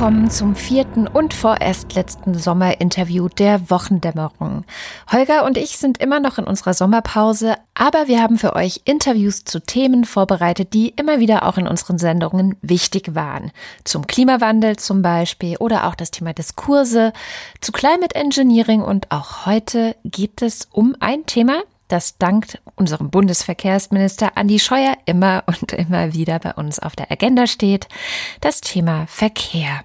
Willkommen zum vierten und vorerst letzten Sommerinterview der Wochendämmerung. Holger und ich sind immer noch in unserer Sommerpause, aber wir haben für euch Interviews zu Themen vorbereitet, die immer wieder auch in unseren Sendungen wichtig waren. Zum Klimawandel zum Beispiel oder auch das Thema Diskurse, zu Climate Engineering und auch heute geht es um ein Thema, das dank unserem Bundesverkehrsminister Andi Scheuer immer und immer wieder bei uns auf der Agenda steht, das Thema Verkehr.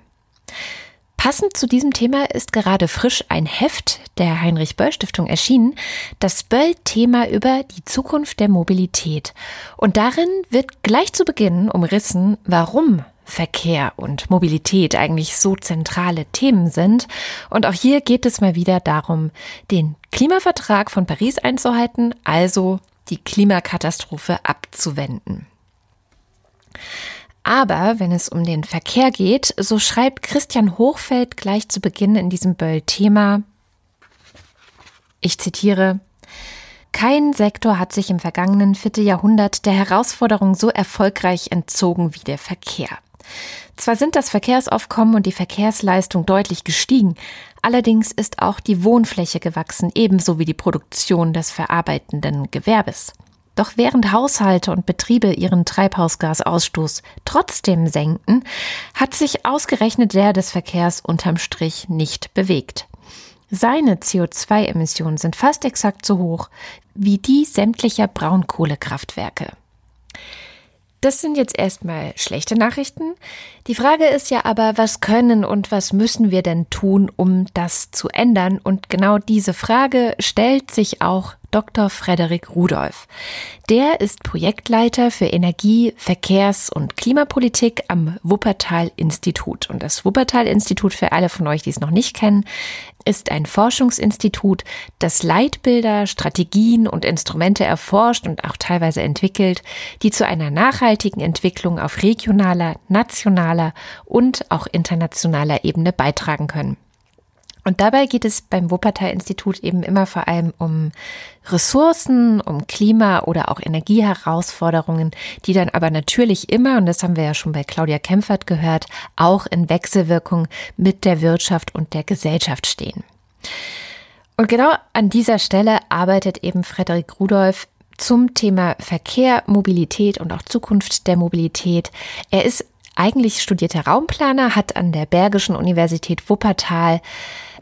Passend zu diesem Thema ist gerade frisch ein Heft der Heinrich Böll Stiftung erschienen, das Böll-Thema über die Zukunft der Mobilität. Und darin wird gleich zu Beginn umrissen, warum Verkehr und Mobilität eigentlich so zentrale Themen sind. Und auch hier geht es mal wieder darum, den Klimavertrag von Paris einzuhalten, also die Klimakatastrophe abzuwenden. Aber wenn es um den Verkehr geht, so schreibt Christian Hochfeld gleich zu Beginn in diesem Böll-Thema, ich zitiere, kein Sektor hat sich im vergangenen Vierteljahrhundert der Herausforderung so erfolgreich entzogen wie der Verkehr. Zwar sind das Verkehrsaufkommen und die Verkehrsleistung deutlich gestiegen, allerdings ist auch die Wohnfläche gewachsen, ebenso wie die Produktion des verarbeitenden Gewerbes. Doch während Haushalte und Betriebe ihren Treibhausgasausstoß trotzdem senken, hat sich ausgerechnet der des Verkehrs unterm Strich nicht bewegt. Seine CO2-Emissionen sind fast exakt so hoch wie die sämtlicher Braunkohlekraftwerke. Das sind jetzt erstmal schlechte Nachrichten. Die Frage ist ja aber, was können und was müssen wir denn tun, um das zu ändern? Und genau diese Frage stellt sich auch Dr. Frederik Rudolph. Der ist Projektleiter für Energie-, Verkehrs- und Klimapolitik am Wuppertal-Institut. Und das Wuppertal-Institut, für alle von euch, die es noch nicht kennen, ist ein Forschungsinstitut, das Leitbilder, Strategien und Instrumente erforscht und auch teilweise entwickelt, die zu einer nachhaltigen Entwicklung auf regionaler, nationaler und auch internationaler Ebene beitragen können. Und dabei geht es beim Wuppertal-Institut eben immer vor allem um Ressourcen, um Klima- oder auch Energieherausforderungen, die dann aber natürlich immer, und das haben wir ja schon bei Claudia Kempfert gehört, auch in Wechselwirkung mit der Wirtschaft und der Gesellschaft stehen. Und genau an dieser Stelle arbeitet eben Frederik Rudolph zum Thema Verkehr, Mobilität und auch Zukunft der Mobilität. Er ist eigentlich studierter Raumplaner, hat an der Bergischen Universität Wuppertal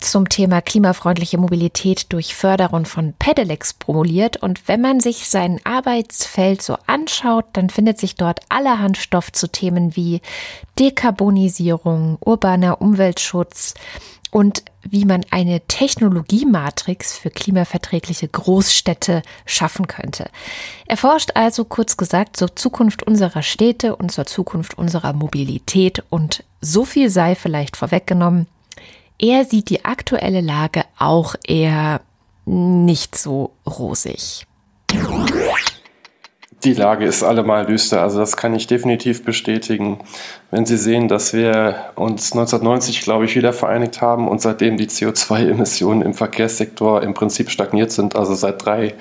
zum Thema klimafreundliche Mobilität durch Förderung von Pedelecs promoviert. Und wenn man sich sein Arbeitsfeld so anschaut, dann findet sich dort allerhand Stoff zu Themen wie Dekarbonisierung, urbaner Umweltschutz, und wie man eine Technologiematrix für klimaverträgliche Großstädte schaffen könnte. Er forscht also kurz gesagt zur Zukunft unserer Städte und zur Zukunft unserer Mobilität und so viel sei vielleicht vorweggenommen. Er sieht die aktuelle Lage auch eher nicht so rosig. Die Lage ist allemal düster, also das kann ich definitiv bestätigen. Wenn Sie sehen, dass wir uns 1990, glaube ich, wieder vereinigt haben und seitdem die CO2-Emissionen im Verkehrssektor im Prinzip stagniert sind, also seit drei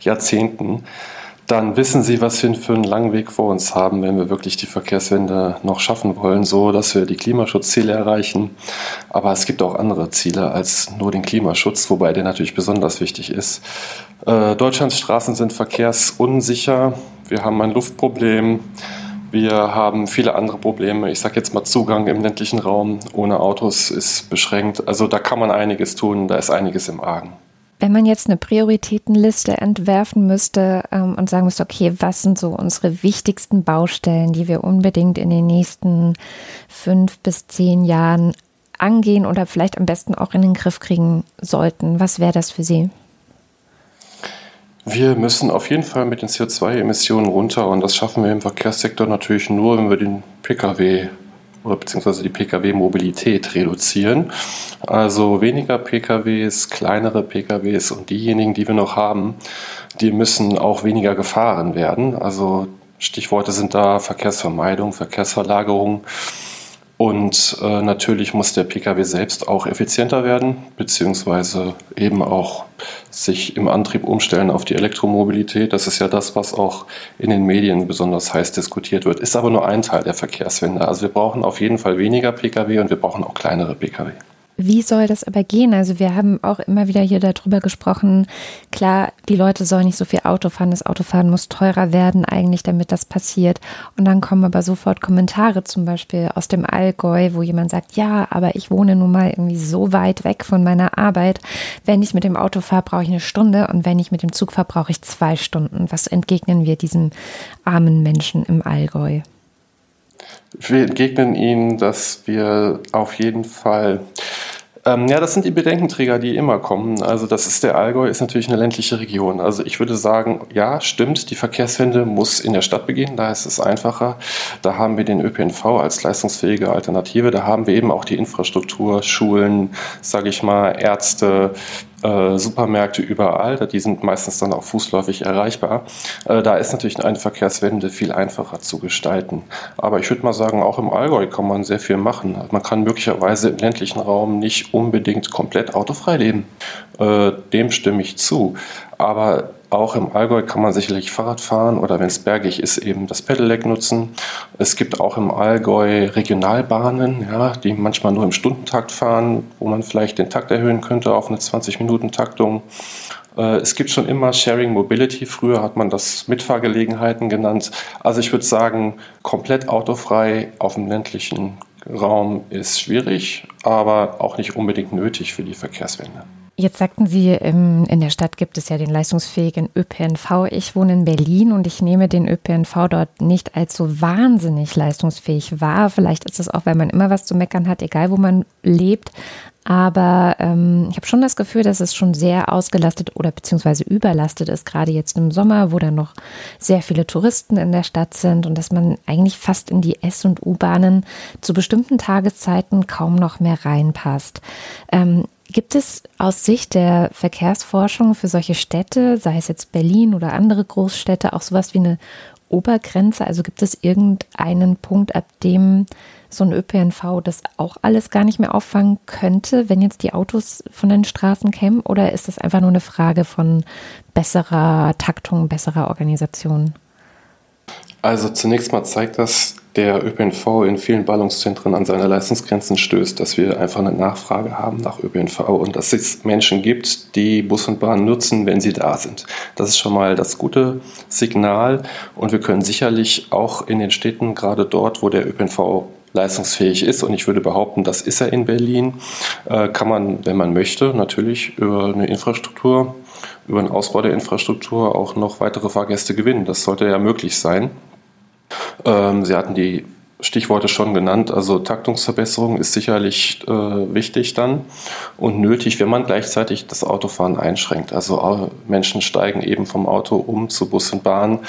Jahrzehnten, dann wissen Sie, was wir für einen langen Weg vor uns haben, wenn wir wirklich die Verkehrswende noch schaffen wollen, so dass wir die Klimaschutzziele erreichen. Aber es gibt auch andere Ziele als nur den Klimaschutz, wobei der natürlich besonders wichtig ist. Äh, Deutschlands Straßen sind verkehrsunsicher. Wir haben ein Luftproblem. Wir haben viele andere Probleme. Ich sage jetzt mal Zugang im ländlichen Raum ohne Autos ist beschränkt. Also da kann man einiges tun, da ist einiges im Argen. Wenn man jetzt eine Prioritätenliste entwerfen müsste ähm, und sagen müsste, okay, was sind so unsere wichtigsten Baustellen, die wir unbedingt in den nächsten fünf bis zehn Jahren angehen oder vielleicht am besten auch in den Griff kriegen sollten, was wäre das für Sie? Wir müssen auf jeden Fall mit den CO2-Emissionen runter und das schaffen wir im Verkehrssektor natürlich nur, wenn wir den Pkw oder beziehungsweise die Pkw-Mobilität reduzieren. Also weniger PKWs, kleinere PKWs und diejenigen, die wir noch haben, die müssen auch weniger gefahren werden. Also Stichworte sind da Verkehrsvermeidung, Verkehrsverlagerung. Und äh, natürlich muss der Pkw selbst auch effizienter werden, beziehungsweise eben auch sich im Antrieb umstellen auf die Elektromobilität. Das ist ja das, was auch in den Medien besonders heiß diskutiert wird. Ist aber nur ein Teil der Verkehrswende. Also wir brauchen auf jeden Fall weniger Pkw und wir brauchen auch kleinere Pkw. Wie soll das aber gehen? Also wir haben auch immer wieder hier darüber gesprochen. Klar, die Leute sollen nicht so viel Auto fahren. Das Autofahren muss teurer werden eigentlich, damit das passiert. Und dann kommen aber sofort Kommentare zum Beispiel aus dem Allgäu, wo jemand sagt, ja, aber ich wohne nun mal irgendwie so weit weg von meiner Arbeit. Wenn ich mit dem Auto fahre, brauche ich eine Stunde und wenn ich mit dem Zug fahre, brauche ich zwei Stunden. Was entgegnen wir diesen armen Menschen im Allgäu? Wir entgegnen ihnen, dass wir auf jeden Fall ähm, ja, das sind die Bedenkenträger, die immer kommen. Also das ist der Allgäu, ist natürlich eine ländliche Region. Also ich würde sagen, ja, stimmt, die Verkehrswende muss in der Stadt beginnen, da ist es einfacher. Da haben wir den ÖPNV als leistungsfähige Alternative. Da haben wir eben auch die Infrastruktur, Schulen, sage ich mal, Ärzte, äh, Supermärkte überall, die sind meistens dann auch fußläufig erreichbar. Äh, da ist natürlich eine Verkehrswende viel einfacher zu gestalten. Aber ich würde mal sagen, auch im Allgäu kann man sehr viel machen. Man kann möglicherweise im ländlichen Raum nicht unbedingt komplett autofrei leben. Äh, dem stimme ich zu. Aber auch im Allgäu kann man sicherlich Fahrrad fahren oder wenn es bergig ist, eben das Pedelec nutzen. Es gibt auch im Allgäu Regionalbahnen, ja, die manchmal nur im Stundentakt fahren, wo man vielleicht den Takt erhöhen könnte auf eine 20-Minuten-Taktung. Äh, es gibt schon immer Sharing Mobility. Früher hat man das Mitfahrgelegenheiten genannt. Also ich würde sagen, komplett autofrei auf dem ländlichen Raum ist schwierig, aber auch nicht unbedingt nötig für die Verkehrswende. Jetzt sagten Sie, in der Stadt gibt es ja den leistungsfähigen ÖPNV. Ich wohne in Berlin und ich nehme den ÖPNV dort nicht als so wahnsinnig leistungsfähig wahr. Vielleicht ist es auch, weil man immer was zu meckern hat, egal wo man lebt. Aber ähm, ich habe schon das Gefühl, dass es schon sehr ausgelastet oder beziehungsweise überlastet ist, gerade jetzt im Sommer, wo dann noch sehr viele Touristen in der Stadt sind und dass man eigentlich fast in die S- und U-Bahnen zu bestimmten Tageszeiten kaum noch mehr reinpasst. Ähm, Gibt es aus Sicht der Verkehrsforschung für solche Städte, sei es jetzt Berlin oder andere Großstädte, auch sowas wie eine Obergrenze? Also gibt es irgendeinen Punkt, ab dem so ein ÖPNV das auch alles gar nicht mehr auffangen könnte, wenn jetzt die Autos von den Straßen kämen? Oder ist das einfach nur eine Frage von besserer Taktung, besserer Organisation? Also zunächst mal zeigt das, der ÖPNV in vielen Ballungszentren an seine Leistungsgrenzen stößt, dass wir einfach eine Nachfrage haben nach ÖPNV und dass es Menschen gibt, die Bus und Bahn nutzen, wenn sie da sind. Das ist schon mal das gute Signal und wir können sicherlich auch in den Städten, gerade dort, wo der ÖPNV leistungsfähig ist, und ich würde behaupten, das ist er in Berlin, äh, kann man, wenn man möchte, natürlich über eine Infrastruktur, über einen Ausbau der Infrastruktur auch noch weitere Fahrgäste gewinnen. Das sollte ja möglich sein. Ähm, Sie hatten die Stichworte schon genannt. Also Taktungsverbesserung ist sicherlich äh, wichtig dann und nötig, wenn man gleichzeitig das Autofahren einschränkt. Also äh, Menschen steigen eben vom Auto um zu Bus und Bahn,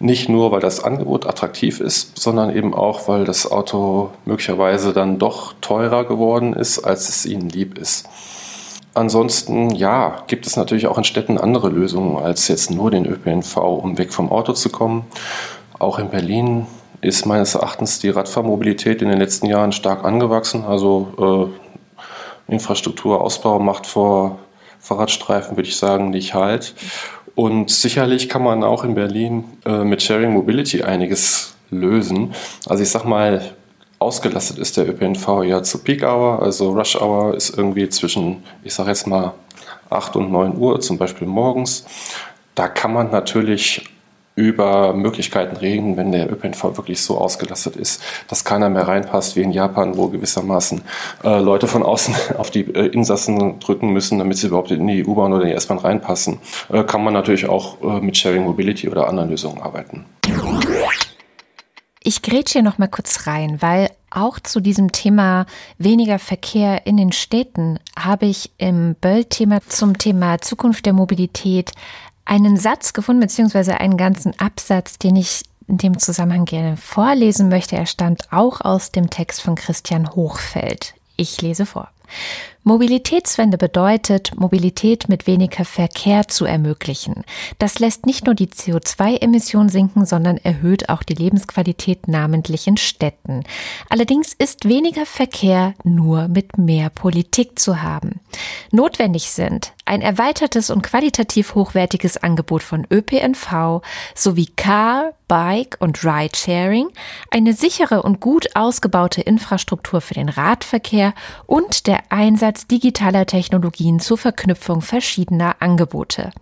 nicht nur, weil das Angebot attraktiv ist, sondern eben auch, weil das Auto möglicherweise dann doch teurer geworden ist, als es ihnen lieb ist. Ansonsten, ja, gibt es natürlich auch in Städten andere Lösungen als jetzt nur den ÖPNV, um weg vom Auto zu kommen. Auch in Berlin ist meines Erachtens die Radfahrmobilität in den letzten Jahren stark angewachsen. Also äh, Infrastrukturausbau macht vor Fahrradstreifen, würde ich sagen, nicht halt. Und sicherlich kann man auch in Berlin äh, mit Sharing Mobility einiges lösen. Also ich sag mal, ausgelastet ist der ÖPNV ja zu Peak Hour, also Rush Hour ist irgendwie zwischen, ich sag jetzt mal, 8 und 9 Uhr, zum Beispiel morgens. Da kann man natürlich über Möglichkeiten reden, wenn der ÖPNV wirklich so ausgelastet ist, dass keiner mehr reinpasst, wie in Japan, wo gewissermaßen äh, Leute von außen auf die äh, Insassen drücken müssen, damit sie überhaupt in die U-Bahn oder in die S-Bahn reinpassen, äh, kann man natürlich auch äh, mit Sharing Mobility oder anderen Lösungen arbeiten. Ich grätsche hier noch mal kurz rein, weil auch zu diesem Thema weniger Verkehr in den Städten habe ich im Böll-Thema zum Thema Zukunft der Mobilität einen Satz gefunden, beziehungsweise einen ganzen Absatz, den ich in dem Zusammenhang gerne vorlesen möchte. Er stammt auch aus dem Text von Christian Hochfeld. Ich lese vor. Mobilitätswende bedeutet, Mobilität mit weniger Verkehr zu ermöglichen. Das lässt nicht nur die CO2-Emissionen sinken, sondern erhöht auch die Lebensqualität namentlich in Städten. Allerdings ist weniger Verkehr nur mit mehr Politik zu haben. Notwendig sind ein erweitertes und qualitativ hochwertiges Angebot von ÖPNV sowie Car, Bike und Ridesharing, eine sichere und gut ausgebaute Infrastruktur für den Radverkehr und der Einsatz digitaler Technologien zur Verknüpfung verschiedener Angebote.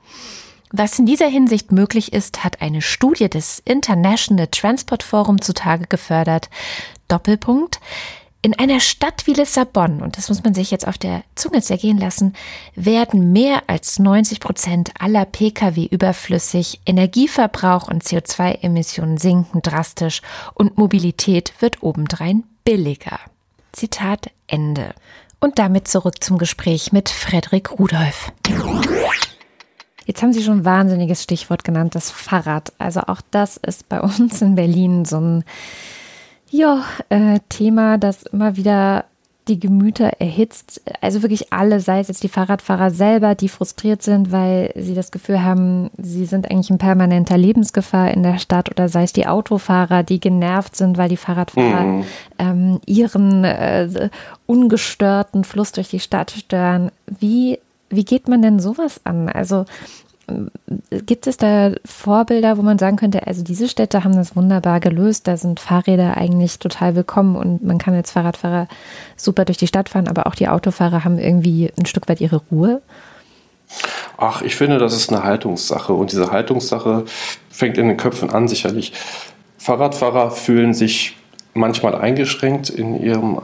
Was in dieser Hinsicht möglich ist, hat eine Studie des International Transport Forum zutage gefördert. Doppelpunkt. In einer Stadt wie Lissabon, und das muss man sich jetzt auf der Zunge zergehen lassen, werden mehr als 90 Prozent aller Pkw überflüssig, Energieverbrauch und CO2-Emissionen sinken drastisch und Mobilität wird obendrein billiger. Zitat Ende. Und damit zurück zum Gespräch mit Frederik Rudolf. Jetzt haben Sie schon ein wahnsinniges Stichwort genannt, das Fahrrad. Also auch das ist bei uns in Berlin so ein ja, äh, Thema, das immer wieder die Gemüter erhitzt. Also wirklich alle, sei es jetzt die Fahrradfahrer selber, die frustriert sind, weil sie das Gefühl haben, sie sind eigentlich in permanenter Lebensgefahr in der Stadt oder sei es die Autofahrer, die genervt sind, weil die Fahrradfahrer mhm. ähm, ihren äh, ungestörten Fluss durch die Stadt stören. Wie, wie geht man denn sowas an? Also Gibt es da Vorbilder, wo man sagen könnte, also diese Städte haben das wunderbar gelöst, da sind Fahrräder eigentlich total willkommen und man kann als Fahrradfahrer super durch die Stadt fahren, aber auch die Autofahrer haben irgendwie ein Stück weit ihre Ruhe? Ach, ich finde, das ist eine Haltungssache und diese Haltungssache fängt in den Köpfen an sicherlich. Fahrradfahrer fühlen sich manchmal eingeschränkt in ihrem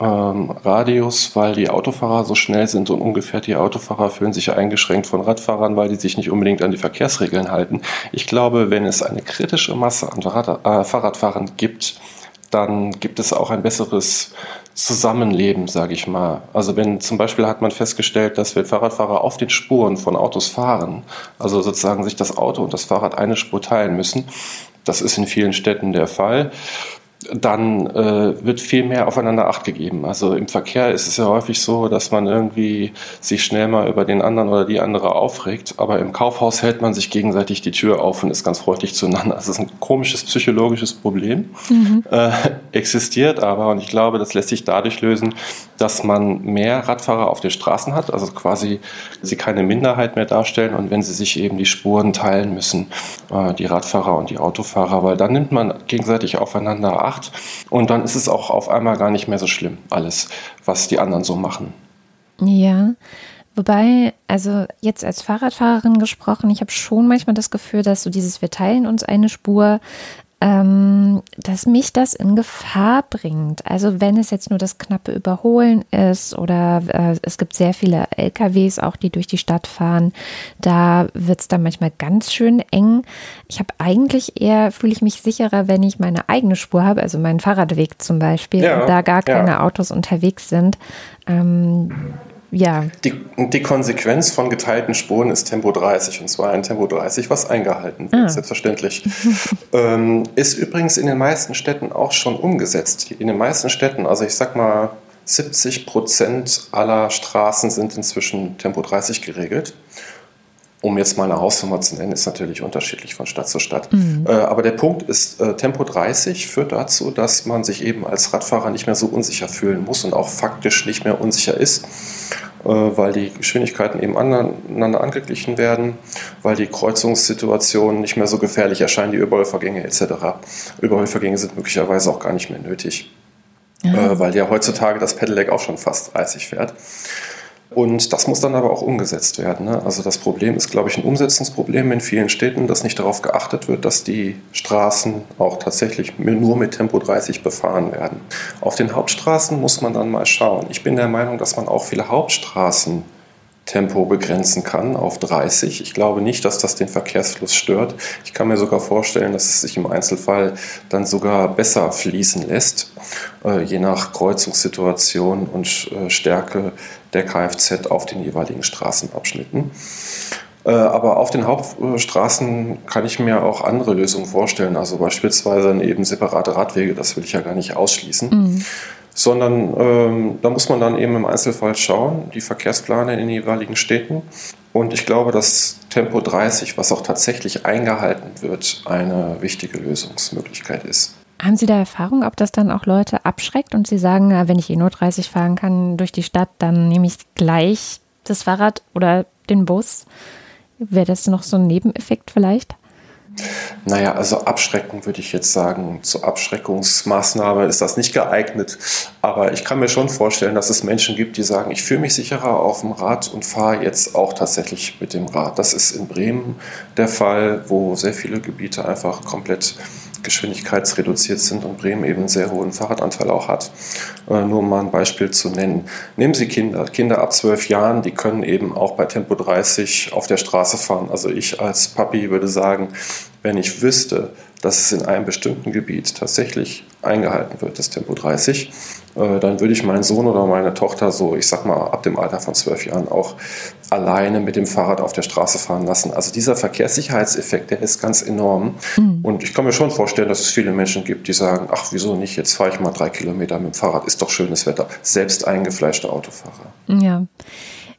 ähm, Radius, weil die Autofahrer so schnell sind und ungefähr die Autofahrer fühlen sich eingeschränkt von Radfahrern, weil die sich nicht unbedingt an die Verkehrsregeln halten. Ich glaube, wenn es eine kritische Masse an Rad äh, Fahrradfahrern gibt, dann gibt es auch ein besseres Zusammenleben, sage ich mal. Also wenn zum Beispiel hat man festgestellt, dass wenn Fahrradfahrer auf den Spuren von Autos fahren, also sozusagen sich das Auto und das Fahrrad eine Spur teilen müssen, das ist in vielen Städten der Fall dann äh, wird viel mehr aufeinander Acht gegeben. Also im Verkehr ist es ja häufig so, dass man irgendwie sich schnell mal über den anderen oder die andere aufregt, aber im Kaufhaus hält man sich gegenseitig die Tür auf und ist ganz freundlich zueinander. Das ist ein komisches psychologisches Problem, mhm. äh, existiert aber und ich glaube, das lässt sich dadurch lösen, dass man mehr Radfahrer auf den Straßen hat, also quasi sie keine Minderheit mehr darstellen und wenn sie sich eben die Spuren teilen müssen, äh, die Radfahrer und die Autofahrer, weil dann nimmt man gegenseitig aufeinander Acht und dann ist es auch auf einmal gar nicht mehr so schlimm, alles, was die anderen so machen. Ja. Wobei, also jetzt als Fahrradfahrerin gesprochen, ich habe schon manchmal das Gefühl, dass so dieses Wir teilen uns eine Spur ähm, dass mich das in Gefahr bringt. Also wenn es jetzt nur das knappe Überholen ist oder äh, es gibt sehr viele LKWs auch, die durch die Stadt fahren, da wird es dann manchmal ganz schön eng. Ich habe eigentlich eher, fühle ich mich sicherer, wenn ich meine eigene Spur habe, also meinen Fahrradweg zum Beispiel, ja, und da gar keine ja. Autos unterwegs sind. Ähm, ja. Die, die, Konsequenz von geteilten Spuren ist Tempo 30 und zwar ein Tempo 30, was eingehalten wird, ah. selbstverständlich. ähm, ist übrigens in den meisten Städten auch schon umgesetzt. In den meisten Städten, also ich sag mal 70 Prozent aller Straßen sind inzwischen Tempo 30 geregelt. Um jetzt mal eine Hausnummer zu nennen, ist natürlich unterschiedlich von Stadt zu Stadt. Mhm. Äh, aber der Punkt ist, äh, Tempo 30 führt dazu, dass man sich eben als Radfahrer nicht mehr so unsicher fühlen muss und auch faktisch nicht mehr unsicher ist. Äh, weil die Geschwindigkeiten eben aneinander angeglichen werden, weil die Kreuzungssituationen nicht mehr so gefährlich erscheinen, die Überholvergänge etc. Überholvergänge sind möglicherweise auch gar nicht mehr nötig, ja. Äh, weil ja heutzutage das Pedelec auch schon fast 30 fährt. Und das muss dann aber auch umgesetzt werden. Ne? Also das Problem ist, glaube ich, ein Umsetzungsproblem in vielen Städten, dass nicht darauf geachtet wird, dass die Straßen auch tatsächlich nur mit Tempo 30 befahren werden. Auf den Hauptstraßen muss man dann mal schauen. Ich bin der Meinung, dass man auch viele Hauptstraßen Tempo begrenzen kann auf 30. Ich glaube nicht, dass das den Verkehrsfluss stört. Ich kann mir sogar vorstellen, dass es sich im Einzelfall dann sogar besser fließen lässt, äh, je nach Kreuzungssituation und äh, Stärke der Kfz auf den jeweiligen Straßenabschnitten. Äh, aber auf den Hauptstraßen kann ich mir auch andere Lösungen vorstellen, also beispielsweise eben separate Radwege, das will ich ja gar nicht ausschließen. Mhm. sondern ähm, da muss man dann eben im Einzelfall schauen, die Verkehrspläne in den jeweiligen Städten. Und ich glaube, dass Tempo 30, was auch tatsächlich eingehalten wird, eine wichtige Lösungsmöglichkeit ist. Haben Sie da Erfahrung, ob das dann auch Leute abschreckt und Sie sagen, wenn ich eh nur 30 fahren kann durch die Stadt, dann nehme ich gleich das Fahrrad oder den Bus? Wäre das noch so ein Nebeneffekt vielleicht? Naja, also abschrecken würde ich jetzt sagen. Zur Abschreckungsmaßnahme ist das nicht geeignet. Aber ich kann mir schon vorstellen, dass es Menschen gibt, die sagen, ich fühle mich sicherer auf dem Rad und fahre jetzt auch tatsächlich mit dem Rad. Das ist in Bremen der Fall, wo sehr viele Gebiete einfach komplett geschwindigkeitsreduziert sind und Bremen eben einen sehr hohen Fahrradanteil auch hat. Äh, nur um mal ein Beispiel zu nennen. Nehmen Sie Kinder. Kinder ab zwölf Jahren, die können eben auch bei Tempo 30 auf der Straße fahren. Also ich als Papi würde sagen, wenn ich wüsste, dass es in einem bestimmten Gebiet tatsächlich eingehalten wird, das Tempo 30, äh, dann würde ich meinen Sohn oder meine Tochter so, ich sag mal, ab dem Alter von zwölf Jahren auch alleine mit dem Fahrrad auf der Straße fahren lassen. Also dieser Verkehrssicherheitseffekt, der ist ganz enorm. Mhm. Und ich kann mir schon vorstellen, dass es viele Menschen gibt, die sagen, ach, wieso nicht, jetzt fahre ich mal drei Kilometer mit dem Fahrrad, ist doch schönes Wetter. Selbst eingefleischte Autofahrer. Ja.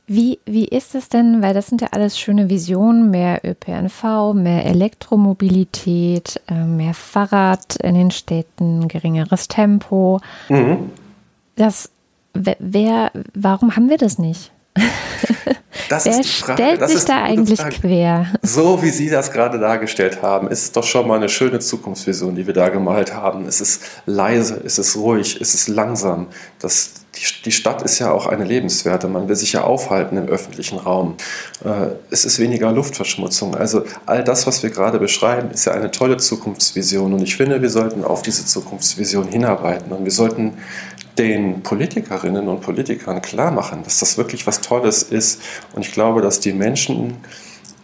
Wie, wie ist es denn, weil das sind ja alles schöne Visionen, mehr ÖPNV, mehr Elektromobilität, äh, mehr Fahrrad in den Städten, geringeres Tempo. Mhm. Das, wer, warum haben wir das nicht? Das Wer stellt das sich da eigentlich Frage. quer? So wie Sie das gerade dargestellt haben, ist es doch schon mal eine schöne Zukunftsvision, die wir da gemalt haben. Es ist leise, es ist ruhig, es ist langsam. Das, die, die Stadt ist ja auch eine lebenswerte. Man will sich ja aufhalten im öffentlichen Raum. Äh, es ist weniger Luftverschmutzung. Also all das, was wir gerade beschreiben, ist ja eine tolle Zukunftsvision. Und ich finde, wir sollten auf diese Zukunftsvision hinarbeiten. Und wir sollten den Politikerinnen und Politikern klar machen, dass das wirklich was Tolles ist. Und ich glaube, dass die Menschen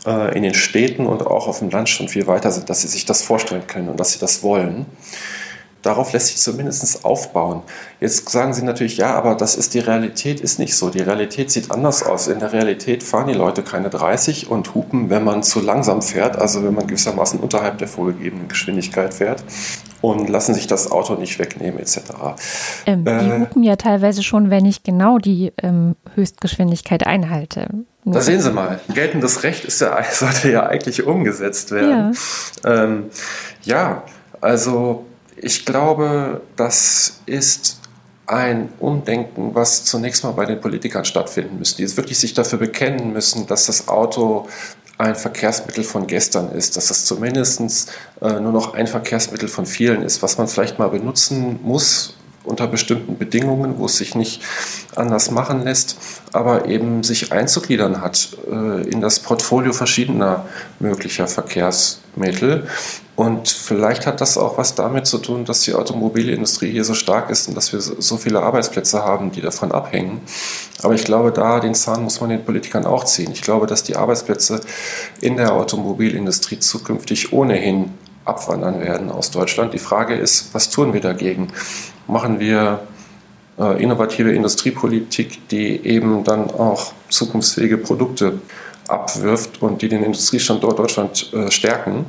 äh, in den Städten und auch auf dem Land schon viel weiter sind, dass sie sich das vorstellen können und dass sie das wollen. Darauf lässt sich zumindest aufbauen. Jetzt sagen Sie natürlich, ja, aber das ist die Realität, ist nicht so. Die Realität sieht anders aus. In der Realität fahren die Leute keine 30 und hupen, wenn man zu langsam fährt, also wenn man gewissermaßen unterhalb der vorgegebenen Geschwindigkeit fährt und lassen sich das Auto nicht wegnehmen etc. Ähm, äh, die hupen ja teilweise schon, wenn ich genau die ähm, Höchstgeschwindigkeit einhalte. Da sehen Sie mal, geltendes Recht ist ja, sollte ja eigentlich umgesetzt werden. Ja, ähm, ja also ich glaube, das ist ein Umdenken, was zunächst mal bei den Politikern stattfinden müsste, die jetzt wirklich sich dafür bekennen müssen, dass das Auto ein Verkehrsmittel von gestern ist, dass das zumindest äh, nur noch ein Verkehrsmittel von vielen ist, was man vielleicht mal benutzen muss unter bestimmten Bedingungen, wo es sich nicht anders machen lässt, aber eben sich einzugliedern hat äh, in das Portfolio verschiedener möglicher Verkehrsmittel. Und vielleicht hat das auch was damit zu tun, dass die Automobilindustrie hier so stark ist und dass wir so viele Arbeitsplätze haben, die davon abhängen. Aber ich glaube, da den Zahn muss man den Politikern auch ziehen. Ich glaube, dass die Arbeitsplätze in der Automobilindustrie zukünftig ohnehin abwandern werden aus Deutschland. Die Frage ist, was tun wir dagegen? Machen wir äh, innovative Industriepolitik, die eben dann auch zukunftsfähige Produkte abwirft und die den Industriestandort Deutschland äh, stärken?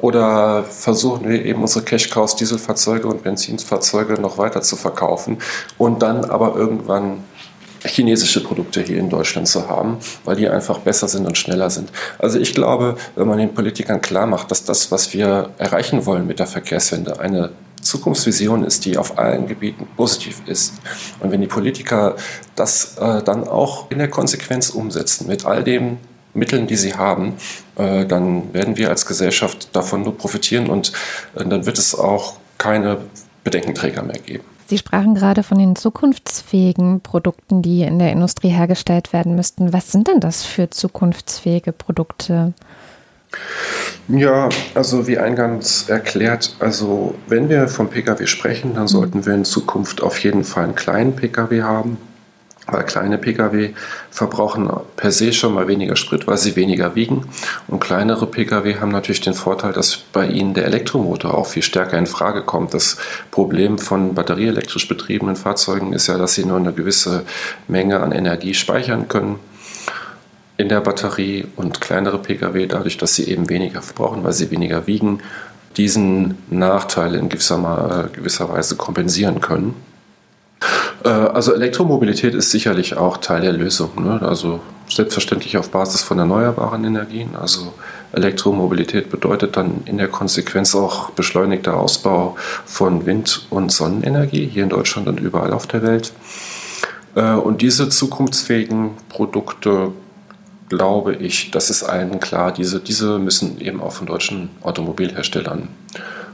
Oder versuchen wir eben unsere Cash-Cows, Dieselfahrzeuge und Benzinfahrzeuge noch weiter zu verkaufen und dann aber irgendwann chinesische Produkte hier in Deutschland zu haben, weil die einfach besser sind und schneller sind. Also ich glaube, wenn man den Politikern klar macht, dass das, was wir erreichen wollen mit der Verkehrswende, eine Zukunftsvision ist, die auf allen Gebieten positiv ist. Und wenn die Politiker das äh, dann auch in der Konsequenz umsetzen, mit all dem Mitteln, die sie haben, äh, dann werden wir als Gesellschaft davon nur profitieren und äh, dann wird es auch keine Bedenkenträger mehr geben. Sie sprachen gerade von den zukunftsfähigen Produkten, die in der Industrie hergestellt werden müssten. Was sind denn das für zukunftsfähige Produkte? Ja, also wie eingangs erklärt, also wenn wir vom Pkw sprechen, dann sollten wir in Zukunft auf jeden Fall einen kleinen Pkw haben, weil kleine Pkw verbrauchen per se schon mal weniger Sprit, weil sie weniger wiegen. Und kleinere Pkw haben natürlich den Vorteil, dass bei ihnen der Elektromotor auch viel stärker in Frage kommt. Das Problem von batterieelektrisch betriebenen Fahrzeugen ist ja, dass sie nur eine gewisse Menge an Energie speichern können in der Batterie und kleinere Pkw, dadurch, dass sie eben weniger verbrauchen, weil sie weniger wiegen, diesen Nachteil in gewisser, gewisser Weise kompensieren können. Äh, also Elektromobilität ist sicherlich auch Teil der Lösung. Ne? Also selbstverständlich auf Basis von erneuerbaren Energien. Also Elektromobilität bedeutet dann in der Konsequenz auch beschleunigter Ausbau von Wind- und Sonnenenergie hier in Deutschland und überall auf der Welt. Äh, und diese zukunftsfähigen Produkte, glaube ich, das ist allen klar, diese, diese müssen eben auch von deutschen Automobilherstellern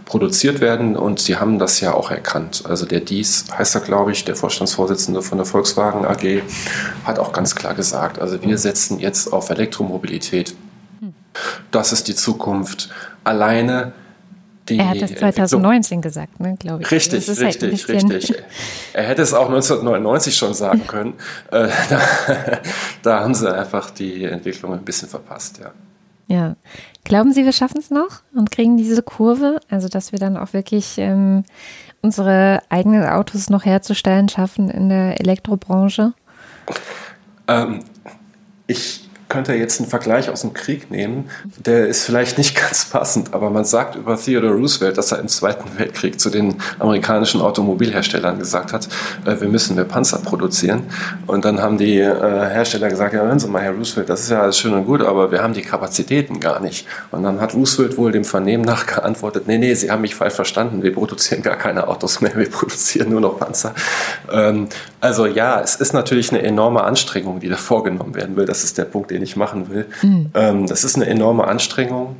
produziert werden und sie haben das ja auch erkannt. Also der Dies heißt er, glaube ich, der Vorstandsvorsitzende von der Volkswagen AG, hat auch ganz klar gesagt, also wir setzen jetzt auf Elektromobilität. Das ist die Zukunft. Alleine die er hat es 2019 gesagt, ne, glaube ich. Richtig, richtig, halt richtig. Er hätte es auch 1999 schon sagen können. Äh, da, da, haben sie einfach die Entwicklung ein bisschen verpasst, ja. Ja. Glauben Sie, wir schaffen es noch und kriegen diese Kurve? Also, dass wir dann auch wirklich ähm, unsere eigenen Autos noch herzustellen schaffen in der Elektrobranche? Ähm, ich könnte jetzt einen Vergleich aus dem Krieg nehmen, der ist vielleicht nicht ganz passend, aber man sagt über Theodore Roosevelt, dass er im Zweiten Weltkrieg zu den amerikanischen Automobilherstellern gesagt hat, äh, wir müssen mehr Panzer produzieren. Und dann haben die äh, Hersteller gesagt, ja, hören Sie mal, Herr Roosevelt, das ist ja alles schön und gut, aber wir haben die Kapazitäten gar nicht. Und dann hat Roosevelt wohl dem Vernehmen nach geantwortet, nee, nee, Sie haben mich falsch verstanden, wir produzieren gar keine Autos mehr, wir produzieren nur noch Panzer. Ähm, also ja, es ist natürlich eine enorme Anstrengung, die da vorgenommen werden will. Das ist der Punkt, den ich machen will. Mhm. Ähm, das ist eine enorme Anstrengung.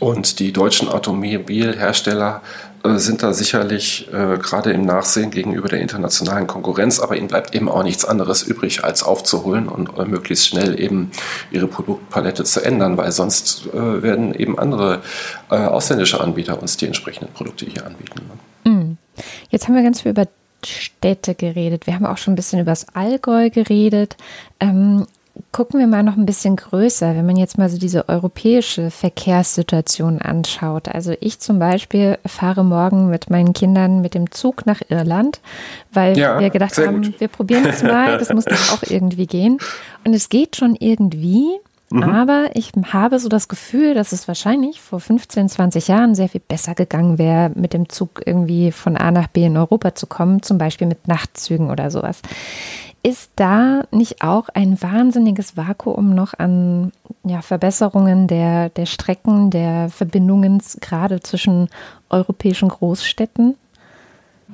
Und die deutschen Automobilhersteller äh, sind da sicherlich äh, gerade im Nachsehen gegenüber der internationalen Konkurrenz, aber ihnen bleibt eben auch nichts anderes übrig, als aufzuholen und äh, möglichst schnell eben ihre Produktpalette zu ändern, weil sonst äh, werden eben andere äh, ausländische Anbieter uns die entsprechenden Produkte hier anbieten. Mhm. Jetzt haben wir ganz viel über Städte geredet. Wir haben auch schon ein bisschen über das Allgäu geredet. Ähm, gucken wir mal noch ein bisschen größer, wenn man jetzt mal so diese europäische Verkehrssituation anschaut. Also ich zum Beispiel fahre morgen mit meinen Kindern mit dem Zug nach Irland, weil ja, wir gedacht haben, gut. wir probieren es mal, das muss doch auch irgendwie gehen. Und es geht schon irgendwie. Mhm. Aber ich habe so das Gefühl, dass es wahrscheinlich vor 15, 20 Jahren sehr viel besser gegangen wäre, mit dem Zug irgendwie von A nach B in Europa zu kommen, zum Beispiel mit Nachtzügen oder sowas. Ist da nicht auch ein wahnsinniges Vakuum noch an ja, Verbesserungen der, der Strecken, der Verbindungen gerade zwischen europäischen Großstädten?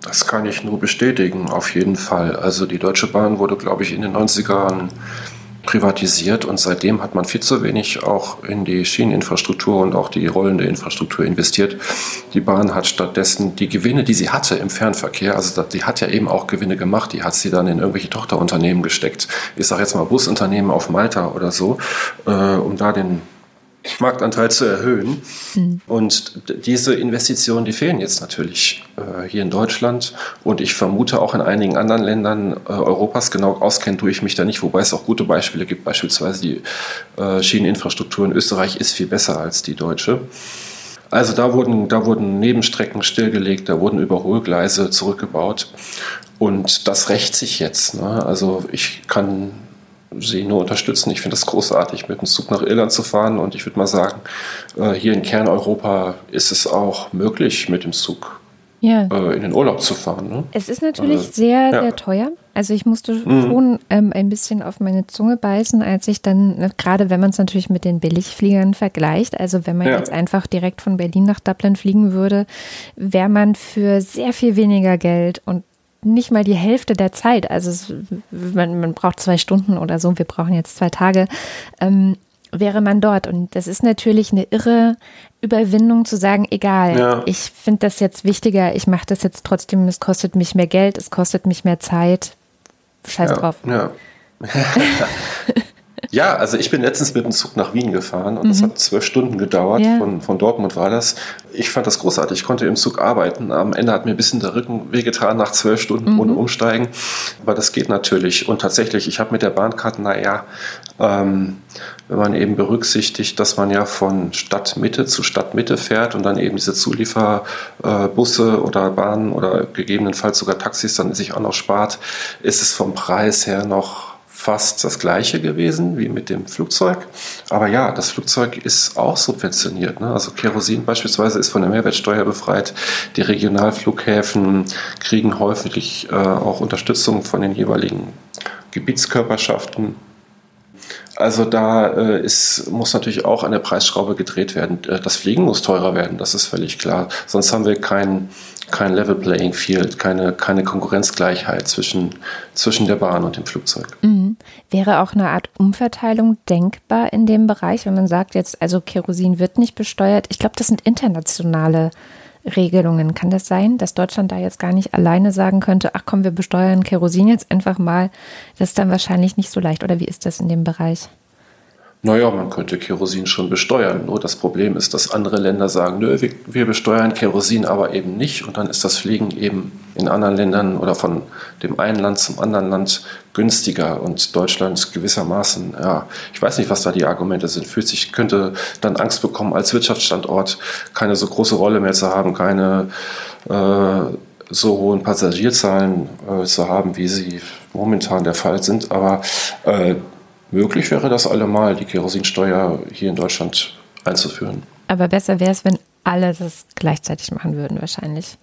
Das kann ich nur bestätigen, auf jeden Fall. Also die Deutsche Bahn wurde, glaube ich, in den 90ern privatisiert und seitdem hat man viel zu wenig auch in die Schieneninfrastruktur und auch die rollende Infrastruktur investiert. Die Bahn hat stattdessen die Gewinne, die sie hatte im Fernverkehr, also die hat ja eben auch Gewinne gemacht, die hat sie dann in irgendwelche Tochterunternehmen gesteckt. Ich sage jetzt mal Busunternehmen auf Malta oder so, äh, um da den Marktanteil zu erhöhen. Mhm. Und diese Investitionen, die fehlen jetzt natürlich äh, hier in Deutschland und ich vermute auch in einigen anderen Ländern äh, Europas. Genau auskennen tue ich mich da nicht, wobei es auch gute Beispiele gibt. Beispielsweise die äh, Schieneninfrastruktur in Österreich ist viel besser als die deutsche. Also da wurden, da wurden Nebenstrecken stillgelegt, da wurden Überholgleise zurückgebaut und das rächt sich jetzt. Ne? Also ich kann sie nur unterstützen. Ich finde es großartig, mit dem Zug nach Irland zu fahren. Und ich würde mal sagen, äh, hier in Kerneuropa ist es auch möglich, mit dem Zug ja. Äh, in den Urlaub zu fahren. Ne? Es ist natürlich also, sehr, ja. sehr teuer. Also ich musste mhm. schon ähm, ein bisschen auf meine Zunge beißen, als ich dann, ne, gerade wenn man es natürlich mit den Billigfliegern vergleicht, also wenn man ja. jetzt einfach direkt von Berlin nach Dublin fliegen würde, wäre man für sehr viel weniger Geld und nicht mal die Hälfte der Zeit. Also es, man, man, braucht zwei Stunden oder so, wir brauchen jetzt zwei Tage, ähm, wäre man dort. Und das ist natürlich eine irre Überwindung zu sagen, egal, ja. ich finde das jetzt wichtiger, ich mache das jetzt trotzdem, es kostet mich mehr Geld, es kostet mich mehr Zeit. Scheiß ja, drauf. Ja. Ja, also ich bin letztens mit dem Zug nach Wien gefahren und mhm. das hat zwölf Stunden gedauert. Ja. Von, von Dortmund war das. Ich fand das großartig. Ich konnte im Zug arbeiten. Am Ende hat mir ein bisschen der Rücken wehgetan nach zwölf Stunden mhm. ohne Umsteigen. Aber das geht natürlich. Und tatsächlich, ich habe mit der Bahnkarte, naja, ähm, wenn man eben berücksichtigt, dass man ja von Stadtmitte zu Stadtmitte fährt und dann eben diese Zulieferbusse oder Bahnen oder gegebenenfalls sogar Taxis dann sich auch noch spart, ist es vom Preis her noch fast das gleiche gewesen wie mit dem Flugzeug. Aber ja, das Flugzeug ist auch subventioniert. Ne? Also Kerosin beispielsweise ist von der Mehrwertsteuer befreit. Die Regionalflughäfen kriegen häufig äh, auch Unterstützung von den jeweiligen Gebietskörperschaften. Also da äh, ist, muss natürlich auch an der Preisschraube gedreht werden. Äh, das Fliegen muss teurer werden, das ist völlig klar. Sonst haben wir kein, kein Level Playing Field, keine, keine Konkurrenzgleichheit zwischen, zwischen der Bahn und dem Flugzeug. Mhm. Wäre auch eine Art Umverteilung denkbar in dem Bereich, wenn man sagt jetzt, also Kerosin wird nicht besteuert? Ich glaube, das sind internationale Regelungen. Kann das sein, dass Deutschland da jetzt gar nicht alleine sagen könnte, ach komm, wir besteuern Kerosin jetzt einfach mal? Das ist dann wahrscheinlich nicht so leicht. Oder wie ist das in dem Bereich? Naja, man könnte Kerosin schon besteuern. Nur das Problem ist, dass andere Länder sagen, nö, wir, besteuern Kerosin aber eben nicht. Und dann ist das Fliegen eben in anderen Ländern oder von dem einen Land zum anderen Land günstiger. Und Deutschland gewissermaßen, ja, ich weiß nicht, was da die Argumente sind, fühlt sich, könnte dann Angst bekommen, als Wirtschaftsstandort keine so große Rolle mehr zu haben, keine äh, so hohen Passagierzahlen äh, zu haben, wie sie momentan der Fall sind. Aber äh, Möglich wäre das allemal, die Kerosinsteuer hier in Deutschland einzuführen. Aber besser wäre es, wenn alle das gleichzeitig machen würden, wahrscheinlich.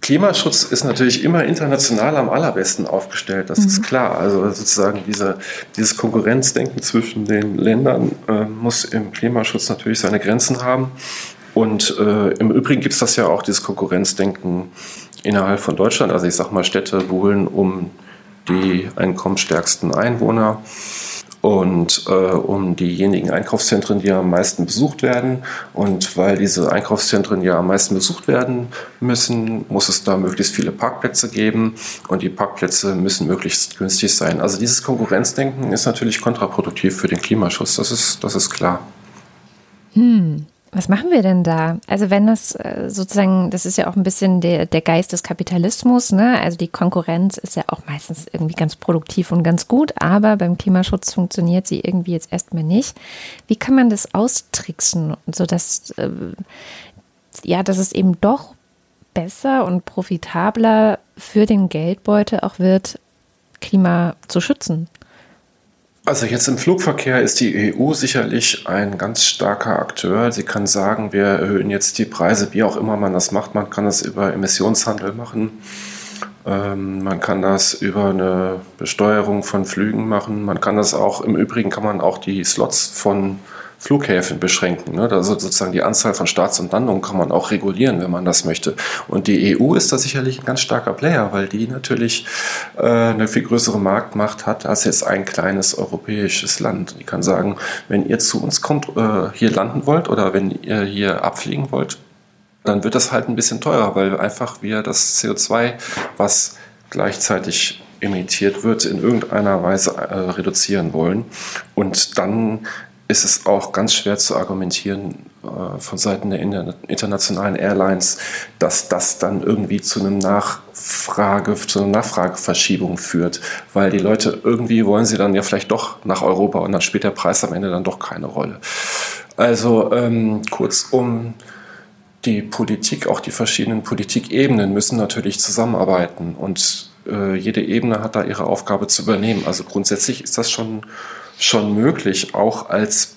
Klimaschutz ist natürlich immer international am allerbesten aufgestellt, das mhm. ist klar. Also sozusagen diese, dieses Konkurrenzdenken zwischen den Ländern äh, muss im Klimaschutz natürlich seine Grenzen haben. Und äh, im Übrigen gibt es das ja auch, dieses Konkurrenzdenken innerhalb von Deutschland. Also ich sage mal, Städte buhlen um die einkommensstärksten Einwohner und äh, um diejenigen Einkaufszentren, die am meisten besucht werden. Und weil diese Einkaufszentren ja am meisten besucht werden müssen, muss es da möglichst viele Parkplätze geben und die Parkplätze müssen möglichst günstig sein. Also dieses Konkurrenzdenken ist natürlich kontraproduktiv für den Klimaschutz, das ist, das ist klar. Hm. Was machen wir denn da? Also wenn das äh, sozusagen, das ist ja auch ein bisschen der, der Geist des Kapitalismus, ne? Also die Konkurrenz ist ja auch meistens irgendwie ganz produktiv und ganz gut, aber beim Klimaschutz funktioniert sie irgendwie jetzt erstmal nicht. Wie kann man das austricksen, sodass äh, ja, dass es eben doch besser und profitabler für den Geldbeutel auch wird, Klima zu schützen? Also jetzt im Flugverkehr ist die EU sicherlich ein ganz starker Akteur. Sie kann sagen, wir erhöhen jetzt die Preise, wie auch immer man das macht. Man kann das über Emissionshandel machen. Ähm, man kann das über eine Besteuerung von Flügen machen. Man kann das auch, im Übrigen kann man auch die Slots von Flughäfen beschränken. Also sozusagen die Anzahl von Starts und Landungen kann man auch regulieren, wenn man das möchte. Und die EU ist da sicherlich ein ganz starker Player, weil die natürlich äh, eine viel größere Marktmacht hat als jetzt ein kleines europäisches Land. Die kann sagen, wenn ihr zu uns kommt, äh, hier landen wollt oder wenn ihr hier abfliegen wollt, dann wird das halt ein bisschen teurer, weil einfach wir das CO2, was gleichzeitig emittiert wird, in irgendeiner Weise äh, reduzieren wollen. Und dann ist es auch ganz schwer zu argumentieren äh, von Seiten der internationalen Airlines, dass das dann irgendwie zu einem Nachfrage, zu einer Nachfrageverschiebung führt, weil die Leute irgendwie wollen sie dann ja vielleicht doch nach Europa und dann spielt der Preis am Ende dann doch keine Rolle. Also ähm, kurzum, die Politik, auch die verschiedenen Politikebenen müssen natürlich zusammenarbeiten und äh, jede Ebene hat da ihre Aufgabe zu übernehmen. Also grundsätzlich ist das schon schon möglich, auch als,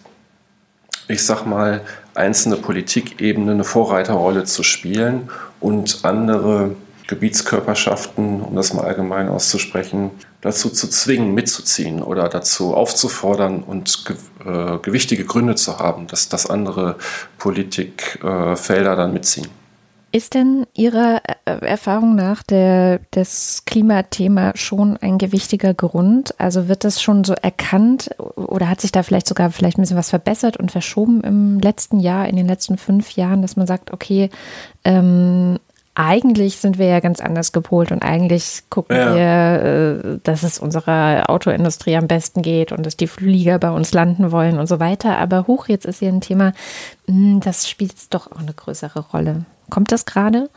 ich sag mal, einzelne Politikebene eine Vorreiterrolle zu spielen und andere Gebietskörperschaften, um das mal allgemein auszusprechen, dazu zu zwingen, mitzuziehen oder dazu aufzufordern und äh, gewichtige Gründe zu haben, dass, dass andere Politikfelder äh, dann mitziehen. Ist denn Ihrer äh, Erfahrung nach der, das Klimathema schon ein gewichtiger Grund? Also wird das schon so erkannt oder hat sich da vielleicht sogar vielleicht ein bisschen was verbessert und verschoben im letzten Jahr, in den letzten fünf Jahren, dass man sagt, okay, ähm, eigentlich sind wir ja ganz anders gepolt und eigentlich gucken ja. wir, äh, dass es unserer Autoindustrie am besten geht und dass die Flieger bei uns landen wollen und so weiter. Aber hoch, jetzt ist hier ein Thema, hm, das spielt doch auch eine größere Rolle. Kommt das gerade?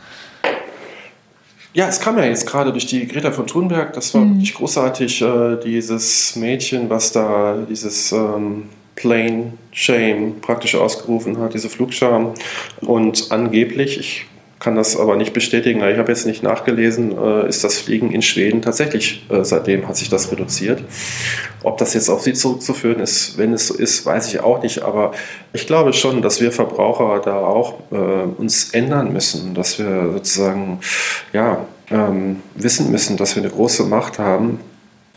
Ja, es kam ja jetzt gerade durch die Greta von Thunberg. Das war mhm. wirklich großartig, äh, dieses Mädchen, was da dieses ähm, Plane Shame praktisch ausgerufen hat, diese Flugscham. Und angeblich, ich kann das aber nicht bestätigen. Ich habe jetzt nicht nachgelesen, äh, ist das Fliegen in Schweden tatsächlich, äh, seitdem hat sich das reduziert. Ob das jetzt auf Sie zurückzuführen ist, wenn es so ist, weiß ich auch nicht. Aber ich glaube schon, dass wir Verbraucher da auch äh, uns ändern müssen, dass wir sozusagen ja, ähm, wissen müssen, dass wir eine große Macht haben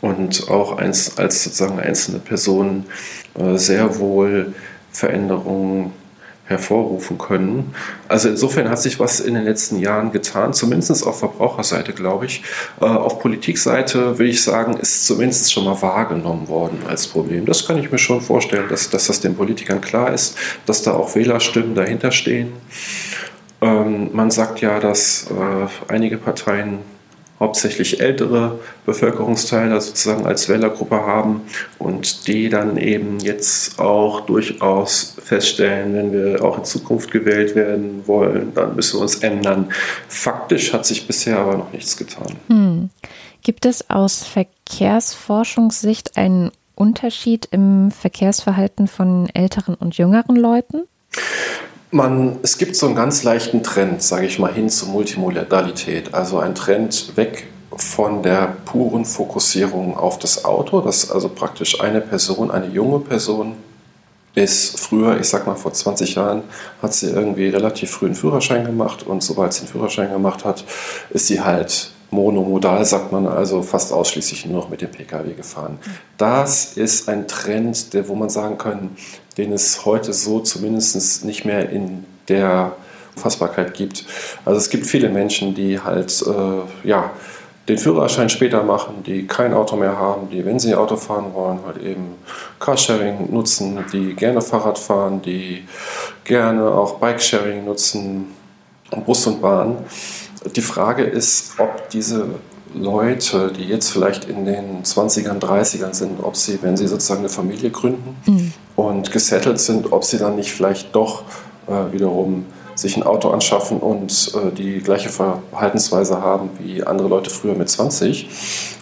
und auch als, sozusagen einzelne Personen sehr wohl Veränderungen hervorrufen können. Also insofern hat sich was in den letzten Jahren getan, zumindest auf Verbraucherseite, glaube ich. Äh, auf Politikseite würde ich sagen, ist zumindest schon mal wahrgenommen worden als Problem. Das kann ich mir schon vorstellen, dass, dass das den Politikern klar ist, dass da auch Wählerstimmen dahinter stehen. Ähm, man sagt ja, dass äh, einige Parteien hauptsächlich ältere Bevölkerungsteile sozusagen als Wählergruppe haben und die dann eben jetzt auch durchaus feststellen, wenn wir auch in Zukunft gewählt werden wollen, dann müssen wir uns ändern. Faktisch hat sich bisher aber noch nichts getan. Hm. Gibt es aus Verkehrsforschungssicht einen Unterschied im Verkehrsverhalten von älteren und jüngeren Leuten? Man, es gibt so einen ganz leichten Trend, sage ich mal, hin zur Multimodalität. Also ein Trend weg von der puren Fokussierung auf das Auto, dass also praktisch eine Person, eine junge Person ist früher, ich sag mal vor 20 Jahren, hat sie irgendwie relativ früh einen Führerschein gemacht und sobald sie einen Führerschein gemacht hat, ist sie halt monomodal, sagt man also fast ausschließlich nur noch mit dem Pkw gefahren. Das ist ein Trend, der, wo man sagen kann, den es heute so zumindest nicht mehr in der Fassbarkeit gibt. Also es gibt viele Menschen, die halt äh, ja, den Führerschein später machen, die kein Auto mehr haben, die, wenn sie Auto fahren wollen, halt eben Carsharing nutzen, die gerne Fahrrad fahren, die gerne auch Bikesharing nutzen, Bus und Bahn. Die Frage ist, ob diese Leute, die jetzt vielleicht in den 20ern, 30ern sind, ob sie, wenn sie sozusagen eine Familie gründen mhm. Und gesettelt sind, ob sie dann nicht vielleicht doch äh, wiederum sich ein Auto anschaffen und äh, die gleiche Verhaltensweise haben wie andere Leute früher mit 20.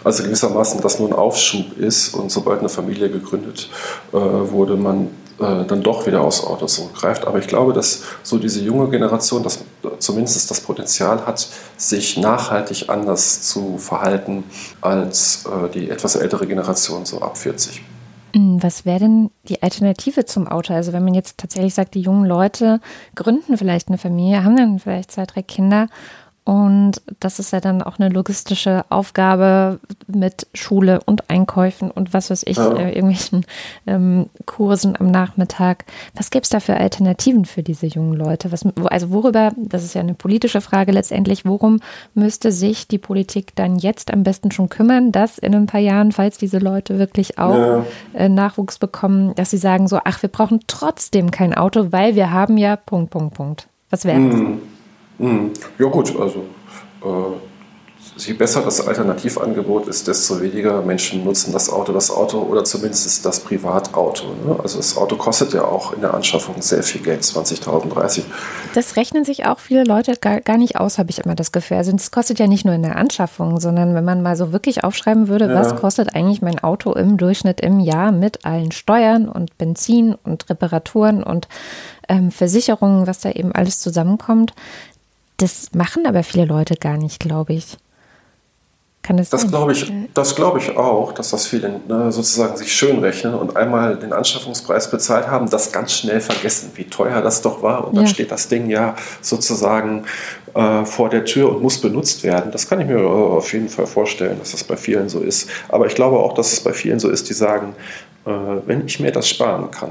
Also gewissermaßen, dass nur ein Aufschub ist und sobald eine Familie gegründet äh, wurde, man äh, dann doch wieder aufs Auto zurückgreift. Aber ich glaube, dass so diese junge Generation das, zumindest das Potenzial hat, sich nachhaltig anders zu verhalten als äh, die etwas ältere Generation so ab 40. Hm, was wäre denn die Alternative zum Auto? Also wenn man jetzt tatsächlich sagt, die jungen Leute gründen vielleicht eine Familie, haben dann vielleicht zwei, drei Kinder und das ist ja dann auch eine logistische Aufgabe mit Schule und Einkäufen und was weiß ich, ja. äh, irgendwelchen ähm, Kursen am Nachmittag. Was gäbe es da für Alternativen für diese jungen Leute? Was, also worüber, das ist ja eine politische Frage letztendlich, worum müsste sich die Politik dann jetzt am besten schon kümmern, dass in ein paar Jahren, falls diese Leute wirklich auch ja. äh, Nachwuchs bekommen, dass sie sagen so, ach, wir brauchen trotzdem kein Auto, weil wir haben ja Punkt, Punkt, Punkt. Was wäre das? Mhm. Mhm. Ja gut, also äh, je besser das Alternativangebot ist, desto weniger Menschen nutzen das Auto, das Auto oder zumindest das Privatauto. Ne? Also das Auto kostet ja auch in der Anschaffung sehr viel Geld, 20.000, 30. Das rechnen sich auch viele Leute gar, gar nicht aus, habe ich immer das Gefühl. Also es kostet ja nicht nur in der Anschaffung, sondern wenn man mal so wirklich aufschreiben würde, ja. was kostet eigentlich mein Auto im Durchschnitt im Jahr mit allen Steuern und Benzin und Reparaturen und ähm, Versicherungen, was da eben alles zusammenkommt, das machen aber viele Leute gar nicht, glaube ich. Kann das das glaube ich, das glaube ich auch, dass das viele ne, sozusagen sich schön rechnen und einmal den Anschaffungspreis bezahlt haben, das ganz schnell vergessen, wie teuer das doch war. Und dann ja. steht das Ding ja sozusagen äh, vor der Tür und muss benutzt werden. Das kann ich mir auf jeden Fall vorstellen, dass das bei vielen so ist. Aber ich glaube auch, dass es bei vielen so ist, die sagen, äh, wenn ich mir das sparen kann,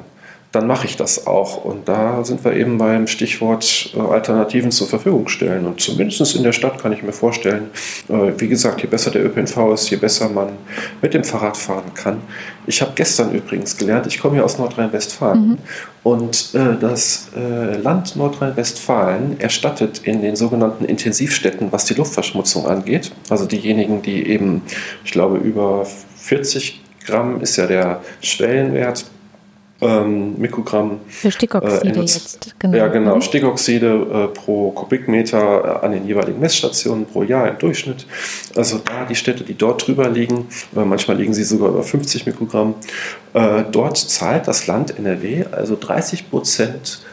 dann mache ich das auch. Und da sind wir eben beim Stichwort äh, Alternativen zur Verfügung stellen. Und zumindest in der Stadt kann ich mir vorstellen, äh, wie gesagt, je besser der ÖPNV ist, je besser man mit dem Fahrrad fahren kann. Ich habe gestern übrigens gelernt, ich komme ja aus Nordrhein-Westfalen mhm. und äh, das Land Nordrhein-Westfalen erstattet in den sogenannten Intensivstädten, was die Luftverschmutzung angeht, also diejenigen, die eben, ich glaube, über 40 Gramm ist ja der Schwellenwert ähm, Mikrogramm. Für Stickoxide äh, jetzt, genau. Ja, genau. Mhm. Stickoxide äh, pro Kubikmeter äh, an den jeweiligen Messstationen pro Jahr im Durchschnitt. Also da die Städte, die dort drüber liegen, manchmal liegen sie sogar über 50 Mikrogramm, äh, dort zahlt das Land NRW also 30 Prozent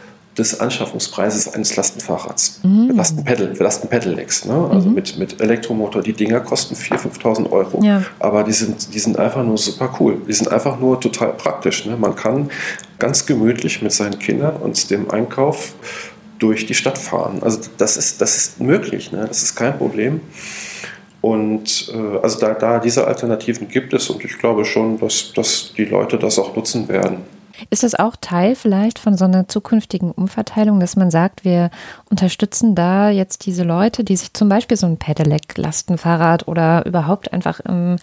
des Anschaffungspreises eines Lastenfahrrads. Mhm. Lastenpedal, Lastenpedelecs, ne? also mhm. mit, mit Elektromotor. Die Dinger kosten 4.000, 5.000 Euro, ja. aber die sind, die sind einfach nur super cool. Die sind einfach nur total praktisch. Ne? Man kann ganz gemütlich mit seinen Kindern und dem Einkauf durch die Stadt fahren. Also das ist, das ist möglich, ne? das ist kein Problem. Und äh, also da, da diese Alternativen gibt es und ich glaube schon, dass, dass die Leute das auch nutzen werden. Ist das auch Teil vielleicht von so einer zukünftigen Umverteilung, dass man sagt, wir unterstützen da jetzt diese Leute, die sich zum Beispiel so ein Pedelec-Lastenfahrrad oder überhaupt einfach im,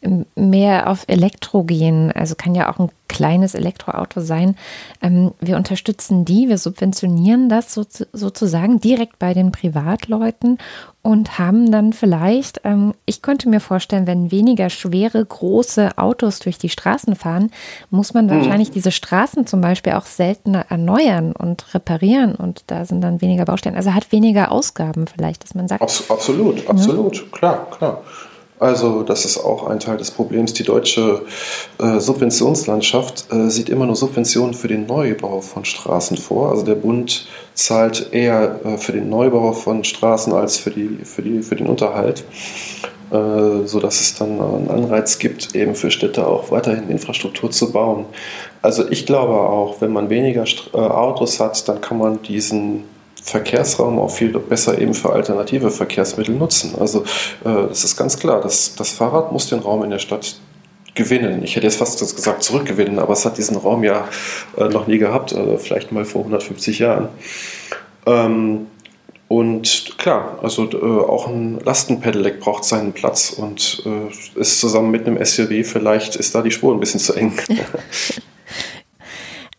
im mehr auf Elektro gehen, also kann ja auch ein kleines Elektroauto sein. Ähm, wir unterstützen die, wir subventionieren das so, sozusagen direkt bei den Privatleuten und haben dann vielleicht, ähm, ich könnte mir vorstellen, wenn weniger schwere, große Autos durch die Straßen fahren, muss man mhm. wahrscheinlich diese Straßen zum Beispiel auch seltener erneuern und reparieren und da sind dann weniger Baustellen. Also hat weniger Ausgaben vielleicht, dass man sagt. Absolut, absolut, ja. klar, klar. Also das ist auch ein Teil des Problems. Die deutsche äh, Subventionslandschaft äh, sieht immer nur Subventionen für den Neubau von Straßen vor. Also der Bund zahlt eher äh, für den Neubau von Straßen als für, die, für, die, für den Unterhalt, äh, sodass es dann einen Anreiz gibt, eben für Städte auch weiterhin Infrastruktur zu bauen. Also ich glaube auch, wenn man weniger St äh, Autos hat, dann kann man diesen Verkehrsraum auch viel besser eben für alternative Verkehrsmittel nutzen. Also äh, es ist ganz klar, dass das Fahrrad muss den Raum in der Stadt gewinnen. Ich hätte jetzt fast gesagt zurückgewinnen, aber es hat diesen Raum ja äh, noch nie gehabt, äh, vielleicht mal vor 150 Jahren. Ähm, und klar, also auch ein Lastenpedelec braucht seinen Platz und ist zusammen mit einem SUV vielleicht ist da die Spur ein bisschen zu eng.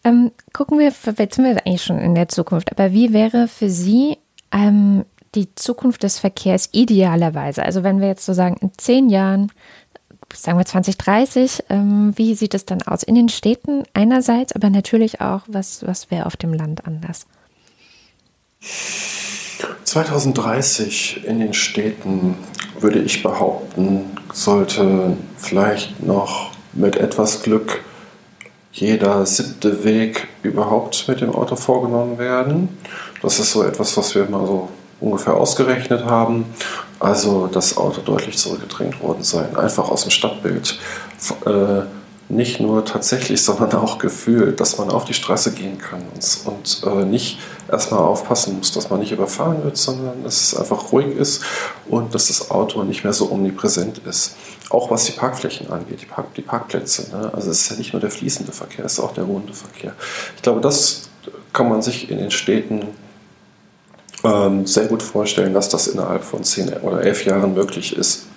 Ähm, gucken wir, jetzt sind wir eigentlich schon in der Zukunft, aber wie wäre für Sie ähm, die Zukunft des Verkehrs idealerweise? Also wenn wir jetzt so sagen, in zehn Jahren, sagen wir 2030, ähm, wie sieht es dann aus? In den Städten einerseits, aber natürlich auch, was, was wäre auf dem Land anders? 2030 in den Städten würde ich behaupten, sollte vielleicht noch mit etwas Glück jeder siebte Weg überhaupt mit dem Auto vorgenommen werden. Das ist so etwas, was wir mal so ungefähr ausgerechnet haben. Also das Auto deutlich zurückgedrängt worden sein, einfach aus dem Stadtbild. Äh, nicht nur tatsächlich, sondern auch gefühlt, dass man auf die Straße gehen kann und, und äh, nicht erstmal aufpassen muss, dass man nicht überfahren wird, sondern dass es einfach ruhig ist und dass das Auto nicht mehr so omnipräsent ist. Auch was die Parkflächen angeht, die, Park, die Parkplätze. Ne? Also es ist ja nicht nur der fließende Verkehr, es ist auch der ruhende Verkehr. Ich glaube, das kann man sich in den Städten ähm, sehr gut vorstellen, dass das innerhalb von zehn oder elf Jahren möglich ist.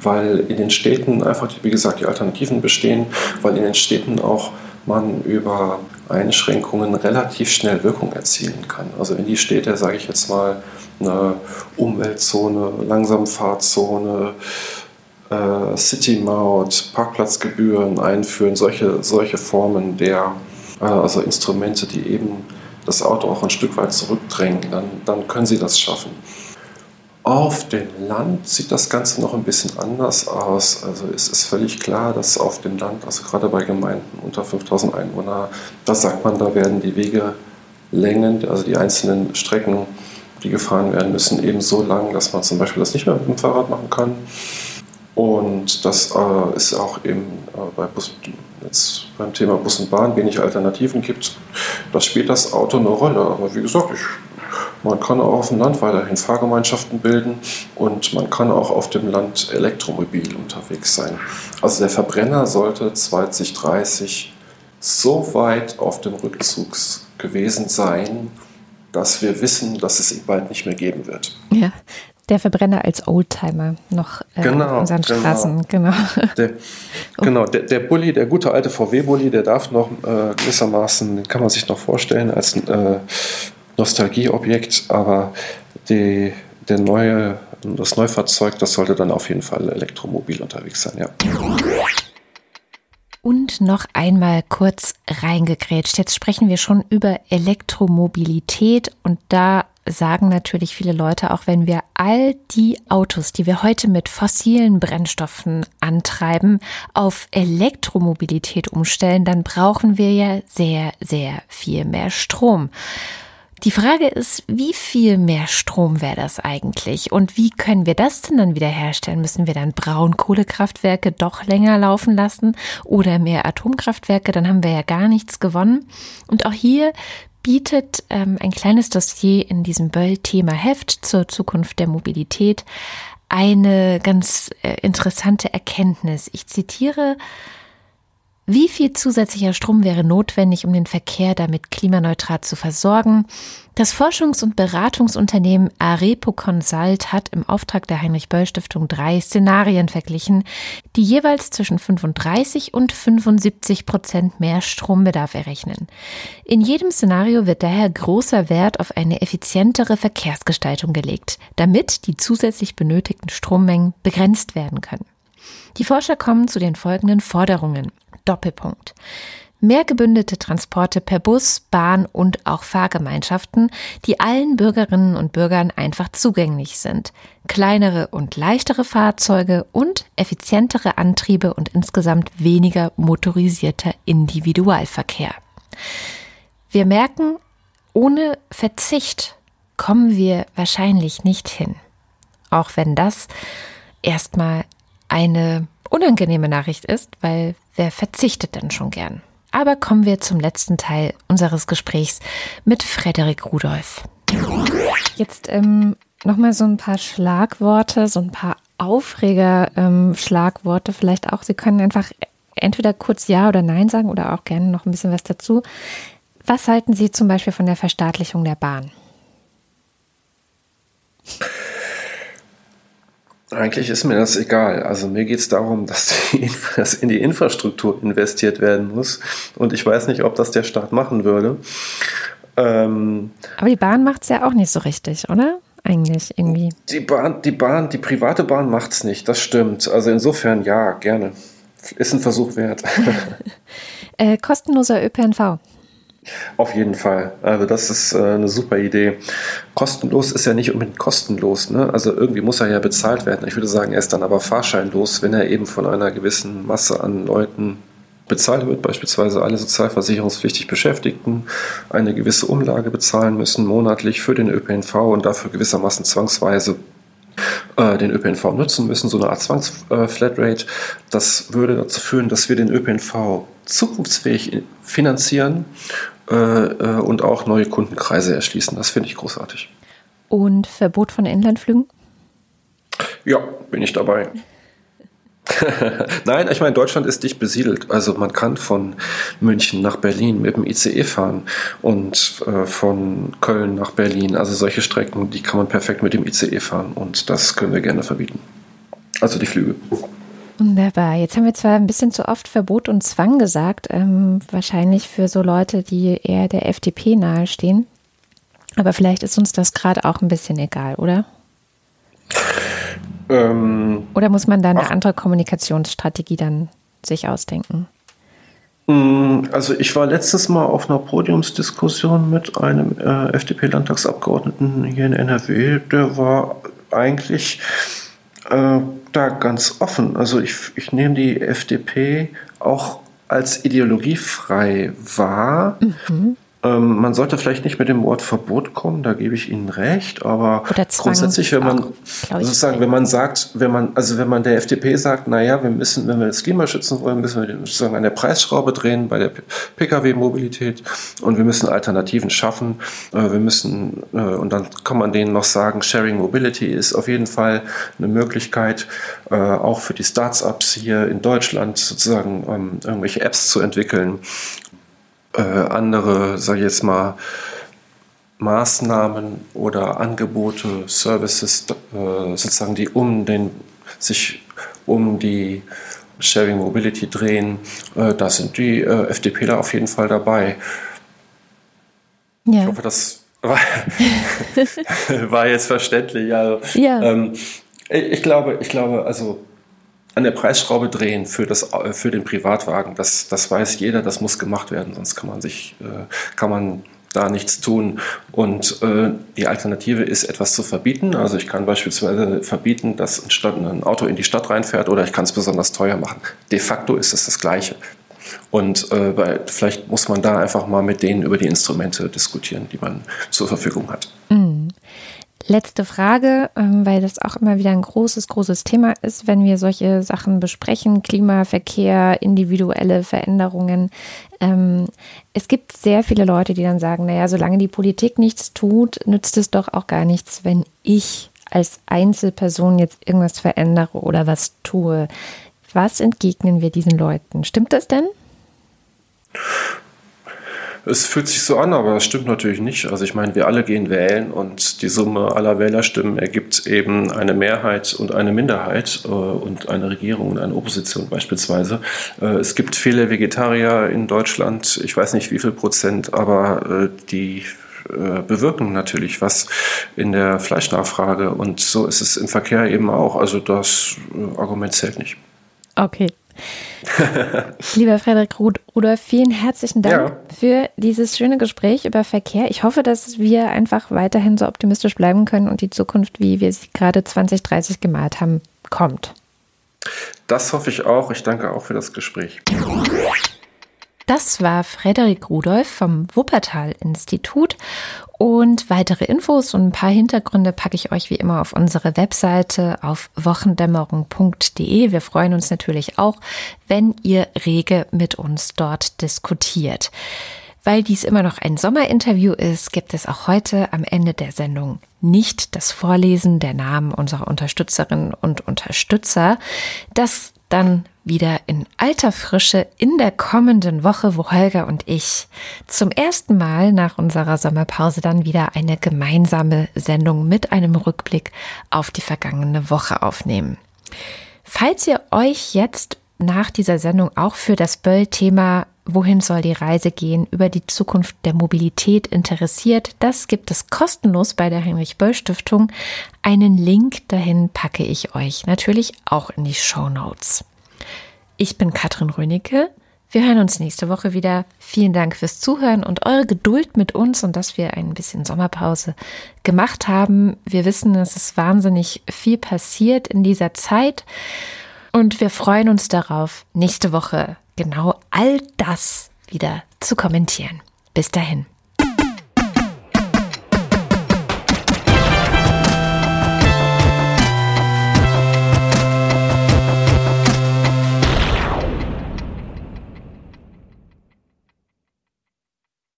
Weil in den Städten einfach, wie gesagt, die Alternativen bestehen, weil in den Städten auch man über Einschränkungen relativ schnell Wirkung erzielen kann. Also wenn die Städte, sage ich jetzt mal, eine Umweltzone, Langsamfahrzone, äh, City-Maut, Parkplatzgebühren einführen, solche, solche Formen der, äh, also Instrumente, die eben das Auto auch ein Stück weit zurückdrängen, dann, dann können sie das schaffen. Auf dem Land sieht das Ganze noch ein bisschen anders aus. Also es ist völlig klar, dass auf dem Land, also gerade bei Gemeinden unter 5000 Einwohner, da sagt man, da werden die Wegelängen, also die einzelnen Strecken, die gefahren werden müssen, eben so lang, dass man zum Beispiel das nicht mehr mit dem Fahrrad machen kann. Und das äh, ist auch eben äh, bei Bus, jetzt beim Thema Bus und Bahn wenig Alternativen gibt. Das spielt das Auto eine Rolle. Aber wie gesagt, ich, man kann auch auf dem Land weiterhin Fahrgemeinschaften bilden und man kann auch auf dem Land elektromobil unterwegs sein. Also der Verbrenner sollte 2030 so weit auf dem Rückzug gewesen sein, dass wir wissen, dass es ihn bald nicht mehr geben wird. Ja, der Verbrenner als Oldtimer noch äh, genau, auf unseren genau. Straßen. Genau, der, oh. genau der, der Bulli, der gute alte VW-Bulli, der darf noch äh, gewissermaßen, den kann man sich noch vorstellen als äh, Nostalgieobjekt, aber die, der neue, das Neufahrzeug, das sollte dann auf jeden Fall elektromobil unterwegs sein, ja. Und noch einmal kurz reingegrätscht. Jetzt sprechen wir schon über Elektromobilität und da sagen natürlich viele Leute, auch wenn wir all die Autos, die wir heute mit fossilen Brennstoffen antreiben, auf Elektromobilität umstellen, dann brauchen wir ja sehr, sehr viel mehr Strom. Die Frage ist, wie viel mehr Strom wäre das eigentlich? Und wie können wir das denn dann wieder herstellen? Müssen wir dann Braunkohlekraftwerke doch länger laufen lassen oder mehr Atomkraftwerke? Dann haben wir ja gar nichts gewonnen. Und auch hier bietet ähm, ein kleines Dossier in diesem Böll-Thema-Heft zur Zukunft der Mobilität eine ganz äh, interessante Erkenntnis. Ich zitiere wie viel zusätzlicher Strom wäre notwendig, um den Verkehr damit klimaneutral zu versorgen? Das Forschungs- und Beratungsunternehmen Arepo Consult hat im Auftrag der Heinrich-Böll-Stiftung drei Szenarien verglichen, die jeweils zwischen 35 und 75 Prozent mehr Strombedarf errechnen. In jedem Szenario wird daher großer Wert auf eine effizientere Verkehrsgestaltung gelegt, damit die zusätzlich benötigten Strommengen begrenzt werden können. Die Forscher kommen zu den folgenden Forderungen. Doppelpunkt. Mehr gebündelte Transporte per Bus, Bahn und auch Fahrgemeinschaften, die allen Bürgerinnen und Bürgern einfach zugänglich sind. Kleinere und leichtere Fahrzeuge und effizientere Antriebe und insgesamt weniger motorisierter Individualverkehr. Wir merken, ohne Verzicht kommen wir wahrscheinlich nicht hin. Auch wenn das erstmal eine unangenehme Nachricht ist, weil wer verzichtet denn schon gern? Aber kommen wir zum letzten Teil unseres Gesprächs mit Frederik Rudolf. Jetzt ähm, nochmal so ein paar Schlagworte, so ein paar Aufreger-Schlagworte ähm, vielleicht auch. Sie können einfach entweder kurz Ja oder Nein sagen oder auch gerne noch ein bisschen was dazu. Was halten Sie zum Beispiel von der Verstaatlichung der Bahn? Eigentlich ist mir das egal. Also mir geht es darum, dass, die, dass, in die Infrastruktur investiert werden muss. Und ich weiß nicht, ob das der Staat machen würde. Ähm, Aber die Bahn macht es ja auch nicht so richtig, oder? Eigentlich irgendwie. Die Bahn, die Bahn, die private Bahn macht es nicht, das stimmt. Also insofern ja, gerne. Ist ein Versuch wert. äh, kostenloser ÖPNV. Auf jeden Fall. Also das ist äh, eine super Idee. Kostenlos ist ja nicht unbedingt kostenlos. Ne? Also irgendwie muss er ja bezahlt werden. Ich würde sagen, er ist dann aber fahrscheinlos, wenn er eben von einer gewissen Masse an Leuten bezahlt wird, beispielsweise alle sozialversicherungspflichtig Beschäftigten eine gewisse Umlage bezahlen müssen monatlich für den ÖPNV und dafür gewissermaßen zwangsweise äh, den ÖPNV nutzen müssen, so eine Art Zwangsflatrate. Das würde dazu führen, dass wir den ÖPNV zukunftsfähig finanzieren äh, äh, und auch neue Kundenkreise erschließen. Das finde ich großartig. Und Verbot von Inlandflügen? Ja, bin ich dabei. Nein, ich meine, Deutschland ist dicht besiedelt. Also man kann von München nach Berlin mit dem ICE fahren und äh, von Köln nach Berlin. Also solche Strecken, die kann man perfekt mit dem ICE fahren und das können wir gerne verbieten. Also die Flüge. Wunderbar. Jetzt haben wir zwar ein bisschen zu oft Verbot und Zwang gesagt, ähm, wahrscheinlich für so Leute, die eher der FDP nahestehen. Aber vielleicht ist uns das gerade auch ein bisschen egal, oder? Ähm, oder muss man da eine ach, andere Kommunikationsstrategie dann sich ausdenken? Mm, also ich war letztes Mal auf einer Podiumsdiskussion mit einem äh, FDP-Landtagsabgeordneten hier in NRW. Der war eigentlich äh, da ganz offen. Also ich, ich nehme die FDP auch als ideologiefrei wahr. Mhm. Ähm, man sollte vielleicht nicht mit dem Wort Verbot kommen, da gebe ich Ihnen recht, aber grundsätzlich, wenn man sozusagen, wenn man sagt, wenn man, also wenn man der FDP sagt, naja, wir müssen, wenn wir das Klima schützen wollen, müssen wir sozusagen an der Preisschraube drehen bei der Pkw-Mobilität und wir müssen Alternativen schaffen. Äh, wir müssen, äh, und dann kann man denen noch sagen, Sharing Mobility ist auf jeden Fall eine Möglichkeit, äh, auch für die Startups hier in Deutschland sozusagen ähm, irgendwelche Apps zu entwickeln, äh, andere, sage ich jetzt mal, Maßnahmen oder Angebote, Services, äh, sozusagen, die um den, sich um die Sharing Mobility drehen, äh, da sind die äh, FDPler auf jeden Fall dabei. Ja. Ich hoffe, das war, war jetzt verständlich. Also, ja. Ähm, ich glaube, ich glaube, also an der Preisschraube drehen für, das, für den Privatwagen. Das, das weiß jeder, das muss gemacht werden, sonst kann man sich, äh, kann man da nichts tun. Und äh, die Alternative ist, etwas zu verbieten. Also ich kann beispielsweise verbieten, dass ein, Auto in die Stadt reinfährt oder ich kann es besonders teuer machen. De facto ist es das Gleiche. Und äh, vielleicht muss man da einfach mal mit denen über die Instrumente diskutieren, die man zur Verfügung hat. Mhm. Letzte Frage, ähm, weil das auch immer wieder ein großes, großes Thema ist, wenn wir solche Sachen besprechen, Klimaverkehr, individuelle Veränderungen. Ähm, es gibt sehr viele Leute, die dann sagen, naja, solange die Politik nichts tut, nützt es doch auch gar nichts, wenn ich als Einzelperson jetzt irgendwas verändere oder was tue. Was entgegnen wir diesen Leuten? Stimmt das denn? Es fühlt sich so an, aber das stimmt natürlich nicht. Also ich meine, wir alle gehen wählen und die Summe aller Wählerstimmen ergibt eben eine Mehrheit und eine Minderheit äh, und eine Regierung und eine Opposition beispielsweise. Äh, es gibt viele Vegetarier in Deutschland, ich weiß nicht wie viel Prozent, aber äh, die bewirken natürlich was in der Fleischnachfrage und so ist es im Verkehr eben auch. Also das Argument zählt nicht. Okay. Lieber Frederik Rudolf, vielen herzlichen Dank ja. für dieses schöne Gespräch über Verkehr. Ich hoffe, dass wir einfach weiterhin so optimistisch bleiben können und die Zukunft, wie wir sie gerade 2030 gemalt haben, kommt. Das hoffe ich auch. Ich danke auch für das Gespräch. Das war Frederik Rudolf vom Wuppertal-Institut. Und weitere Infos und ein paar Hintergründe packe ich euch wie immer auf unsere Webseite auf wochendämmerung.de. Wir freuen uns natürlich auch, wenn ihr rege mit uns dort diskutiert. Weil dies immer noch ein Sommerinterview ist, gibt es auch heute am Ende der Sendung nicht das Vorlesen der Namen unserer Unterstützerinnen und Unterstützer. Das dann wieder in alter Frische in der kommenden Woche, wo Holger und ich zum ersten Mal nach unserer Sommerpause dann wieder eine gemeinsame Sendung mit einem Rückblick auf die vergangene Woche aufnehmen. Falls ihr euch jetzt nach dieser Sendung auch für das Böll-Thema Wohin soll die Reise gehen über die Zukunft der Mobilität interessiert, das gibt es kostenlos bei der Heinrich Böll Stiftung. Einen Link dahin packe ich euch natürlich auch in die Show Notes. Ich bin Katrin Rönecke. Wir hören uns nächste Woche wieder. Vielen Dank fürs Zuhören und eure Geduld mit uns und dass wir ein bisschen Sommerpause gemacht haben. Wir wissen, es ist wahnsinnig viel passiert in dieser Zeit und wir freuen uns darauf, nächste Woche genau all das wieder zu kommentieren. Bis dahin.